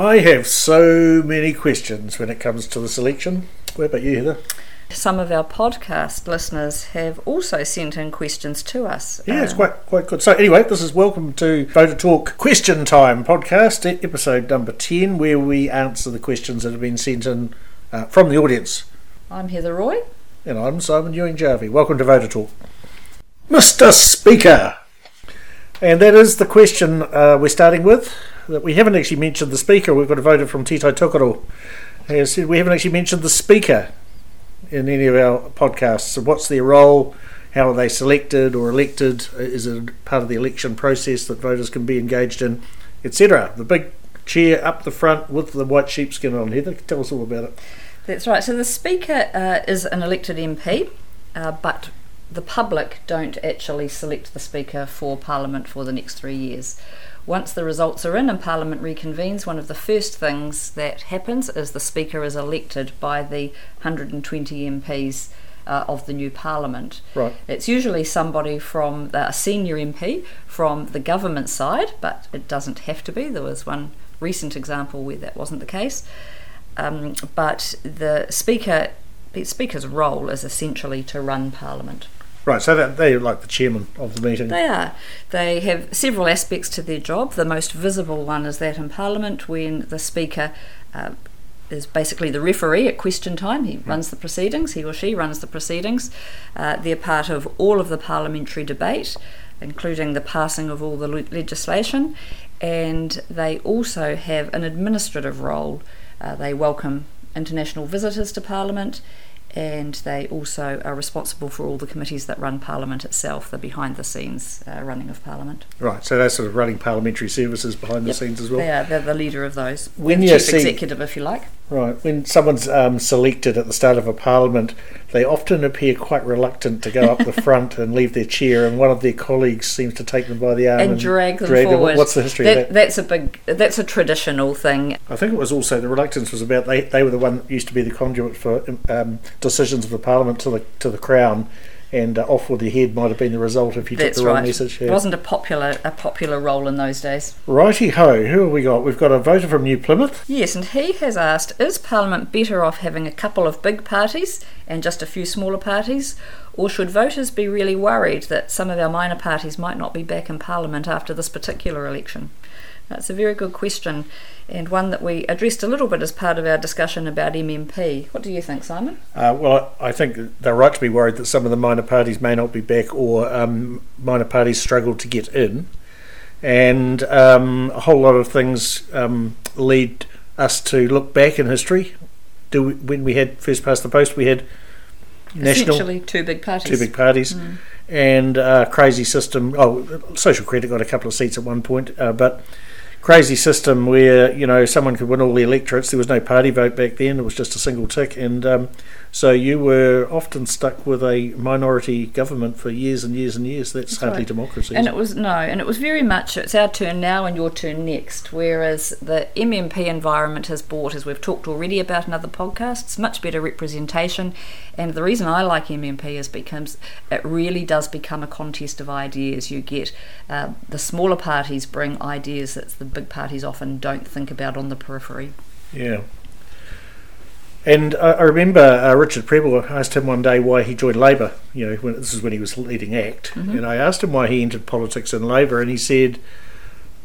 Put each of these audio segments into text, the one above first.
I have so many questions when it comes to the selection. What about you, Heather? Some of our podcast listeners have also sent in questions to us. Yeah, it's quite quite good. So anyway, this is welcome to VoterTorque Question Time podcast, episode number ten, where we answer the questions that have been sent in uh, from the audience. I'm Heather Roy. And I'm Simon Ewing Jarvie. Welcome to VoterTorque, Mr. Speaker. And that is the question uh, we're starting with. That we haven't actually mentioned the speaker. We've got a voter from Tito Tokoro. He said we haven't actually mentioned the speaker in any of our podcasts. So what's their role? How are they selected or elected? Is it part of the election process that voters can be engaged in, etc.? The big chair up the front with the white sheepskin on. Heather, tell us all about it. That's right. So the Speaker uh, is an elected MP, uh, but the public don't actually select the Speaker for Parliament for the next three years. Once the results are in and Parliament reconvenes, one of the first things that happens is the Speaker is elected by the 120 MPs uh, of the new Parliament. Right. It's usually somebody from the, a senior MP from the government side, but it doesn't have to be. There was one recent example where that wasn't the case. Um, but the Speaker, the Speaker's role is essentially to run Parliament. Right, so that they're like the chairman of the meeting. They are. They have several aspects to their job. The most visible one is that in Parliament, when the Speaker uh, is basically the referee at question time, he runs the proceedings, he or she runs the proceedings. Uh, they're part of all of the parliamentary debate, including the passing of all the le- legislation, and they also have an administrative role. Uh, they welcome international visitors to Parliament and they also are responsible for all the committees that run Parliament itself, the behind the scenes uh, running of Parliament. Right, so they're sort of running parliamentary services behind the scenes as well. They are, they're the leader of those. When The chief see- executive, if you like. Right, when someone's um, selected at the start of a parliament, they often appear quite reluctant to go up the front and leave their chair, and one of their colleagues seems to take them by the arm And drag them drag forward. What's the history That- of that? That's a big. That's a traditional thing. I think it was also the reluctance was about they, they were the one that used to be the conduit for um, decisions of the parliament to the to the crown, and uh, off with your head might have been the result if you took That's the wrong right. message. It wasn't a popular a popular role in those days. Righty ho, who have we got? We've got a voter from New Plymouth. Yes, and he has asked: Is Parliament better off having a couple of big parties and just a few smaller parties, or should voters be really worried that some of our minor parties might not be back in Parliament after this particular election? That's a very good question, and one that we addressed a little bit as part of our discussion about MMP. What do you think, Simon? Uh, well, I think they're right to be worried that some of the minor parties may not be back, or um, minor parties struggle to get in, and um, a whole lot of things um, lead us to look back in history. Do we, when we had first past the post, we had national Essentially, two big parties. two big parties, and uh, crazy system. Oh, social credit got a couple of seats at one point, uh, but crazy system where you know someone could win all the electorates. There was no party vote back then; it was just a single tick, and um, so you were often stuck with a minority government for years and years and years. That's, That's hardly right. democracy. And it was no, and it was very much it's our turn now and your turn next. Whereas the MMP environment has brought, as we've talked already about in other podcasts, much better representation. And the reason I like MMP is because it really does become a contest of ideas. You get uh, the smaller parties bring ideas that the big parties often don't think about on the periphery. Yeah. And I I remember uh, Richard Prebble I asked him one day why he joined Labour. You know, when, this is when he was leading ACT, and I asked him why he entered politics in Labour, and he said,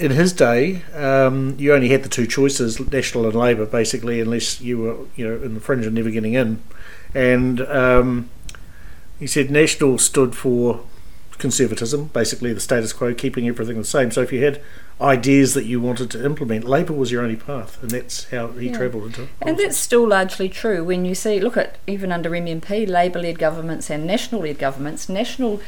in his day, um, you only had the two choices, National and Labour, basically, unless you were, you know, in the fringe and never getting in. And um, he said National stood for conservatism, basically the status quo, keeping everything the same. So if you had ideas that you wanted to implement, Labour was your only path, and that's how he Yeah. travelled into. And that's still largely true when you see, look at even under MMP, Labour led governments and national led governments. National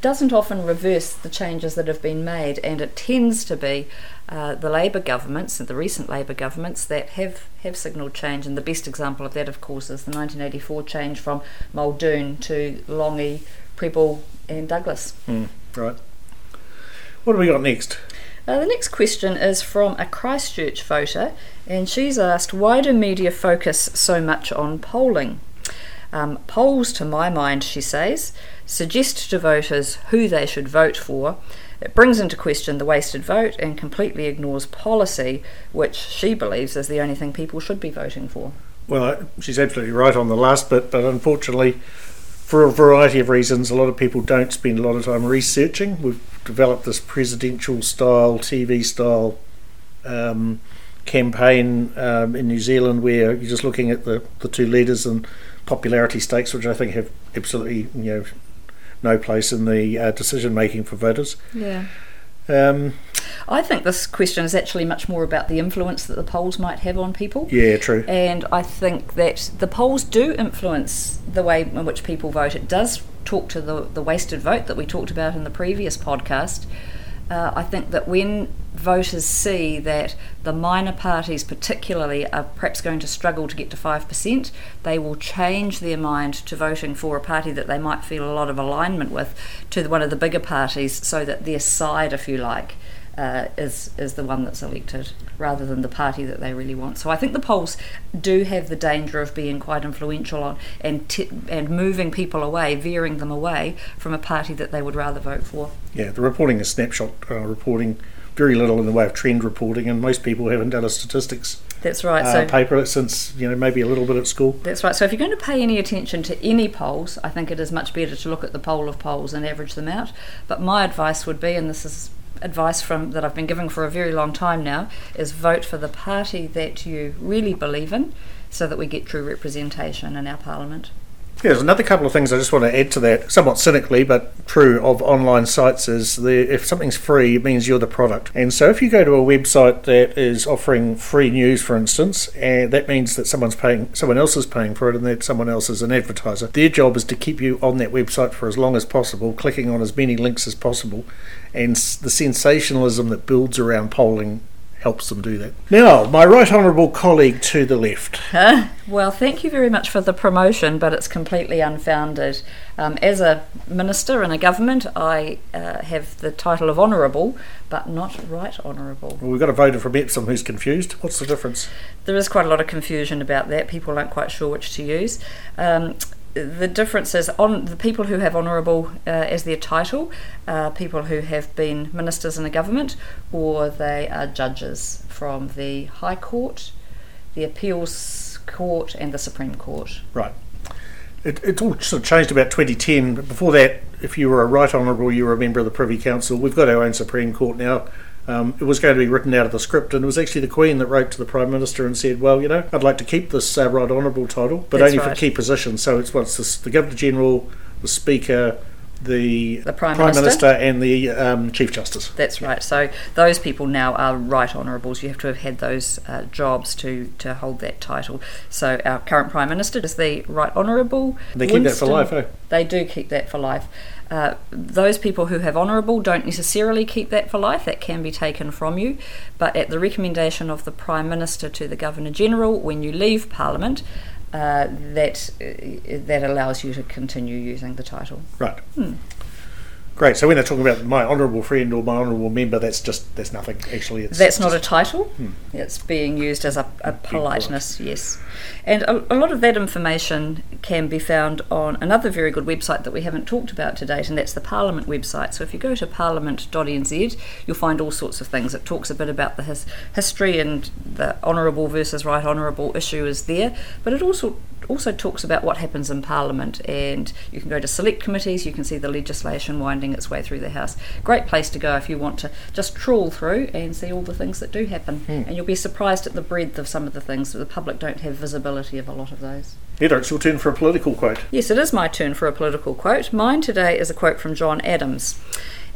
doesn't often reverse the changes that have been made, and it tends to be uh, the Labour governments and the recent Labour governments that have, have signalled change. And the best example of that, of course, is the 1984 change from Muldoon to Lange, Prebble, and Douglas. Hmm, right. What have we got next? Uh, the next question is from a Christchurch voter, and she's asked, Why do media focus so much on polling? Um, polls, to my mind, she says, suggest to voters who they should vote for, It brings into question the wasted vote and completely ignores policy, which she believes is the only thing people should be voting for. Well, she's absolutely right on the last bit, but unfortunately, for a variety of reasons, a lot of people don't spend a lot of time researching. We've developed this presidential style, TV style um, campaign um, in New Zealand where you're just looking at the, the two leaders and popularity stakes, which I think have absolutely you know no place in the uh, decision making for voters. Yeah. Um, I think this question is actually much more about the influence that the polls might have on people. yeah, true. And I think that the polls do influence the way in which people vote. It does talk to the, the wasted vote that we talked about in the previous podcast. Uh, I think that when voters see that the minor parties, particularly, are perhaps going to struggle to get to 5%, they will change their mind to voting for a party that they might feel a lot of alignment with to one of the bigger parties so that their side, if you like, uh, is is the one that's elected rather than the party that they really want. So I think the polls do have the danger of being quite influential on and t- and moving people away, veering them away from a party that they would rather vote for. Yeah, the reporting is snapshot uh, reporting, very little in the way of trend reporting, and most people haven't done a statistics That's right. uh, so paper since you know maybe a little bit at school. That's right. So if you're going to pay any attention to any polls, I think it is much better to look at the poll of polls and average them out. But my advice would be, and this is advice from that I've been giving for a very long time now, is vote for the party that you really believe in, so that we get true representation in our parliament. Yeah, there's another couple of things I just want to add to that, somewhat cynically, but true of online sites is the if something's free, it means you're the product. And so if you go to a website that is offering free news, for instance, and that means that someone's paying, someone else is paying for it, and that someone else is an advertiser. Their job is to keep you on that website for as long as possible, clicking on as many links as possible, and the sensationalism that builds around polling helps them do that. Now, my right honourable colleague to the left. Huh? Well, thank you very much for the promotion, but it's completely unfounded. Um, as a minister in a government, I uh, have the title of honourable, but not right honourable. Well, we've got a voter from Epsom who's confused. What's the difference? There is quite a lot of confusion about that. People aren't quite sure which to use. Um, the difference is on the people who have honourable uh, as their title, uh, people who have been ministers in a government, or they are judges from the High Court, the Appeals Court, and the Supreme Court. Right. It, it all sort of changed about 2010. But before that, if you were a right honourable, you were a member of the Privy Council. We've got our own Supreme Court now. Um, it was going to be written out of the script, and it was actually the Queen that wrote to the Prime Minister and said, "Well, you know, I'd like to keep this uh, right honourable title, but That's only for key positions. So it's what's this, the Governor General, the Speaker, the, The Prime Minister. Minister, and the um, Chief Justice. That's right. So those people now are right honourables. You have to have had those uh, jobs to, to hold that title. So our current Prime Minister is the right honourable. They keep that for life, eh? They do keep that for life. Uh, those people who have honourable don't necessarily keep that for life. That can be taken from you. But at the recommendation of the Prime Minister to the Governor General, when you leave Parliament, uh, that uh, that allows you to continue using the title. Right. Hmm. Great. So when they're talking about my honourable friend or my honourable member, that's just that's nothing. Actually, it's That's not a title. Hmm. It's being used as a, a polite. politeness, yes. And a, a lot of that information can be found on another very good website that we haven't talked about to date, and that's the Parliament website. So if you go to parliament.nz, you'll find all sorts of things. It talks a bit about the his, history and the honourable versus right honourable issue is there, but it also also talks about what happens in Parliament, and you can go to select committees. You can see the legislation winding its way through the House. Great place to go if you want to just trawl through and see all the things that do happen, hmm. and you'll be surprised at the breadth of some of the things. That the public don't have visibility of a lot of those. Heather, it's your turn for a political quote. Yes, it is my turn for a political quote. Mine today is a quote from John Adams,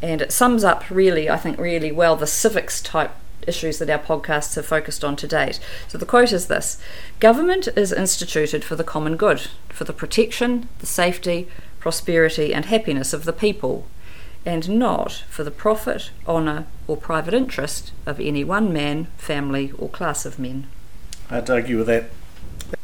and it sums up really, I think, really well the civics type issues that our podcasts have focused on to date. So the quote is this Government is instituted for the common good, for the protection, the safety, prosperity, and happiness of the people, and not for the profit, honour, or private interest of any one man, family, or class of men. To argue with that.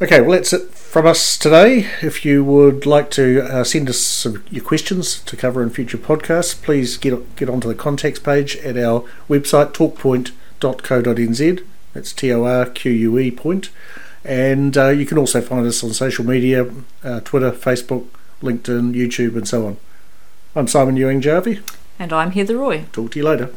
Okay, well, that's it from us today. If you would like to uh, send us some, your questions to cover in future podcasts, please get get onto the contacts page at our website, torquepoint.co.nz. That's T O R Q U E point. And uh, you can also find us on social media uh, Twitter, Facebook, LinkedIn, YouTube, and so on. I'm Simon Ewing Jarvie. And I'm Heather Roy. Talk to you later.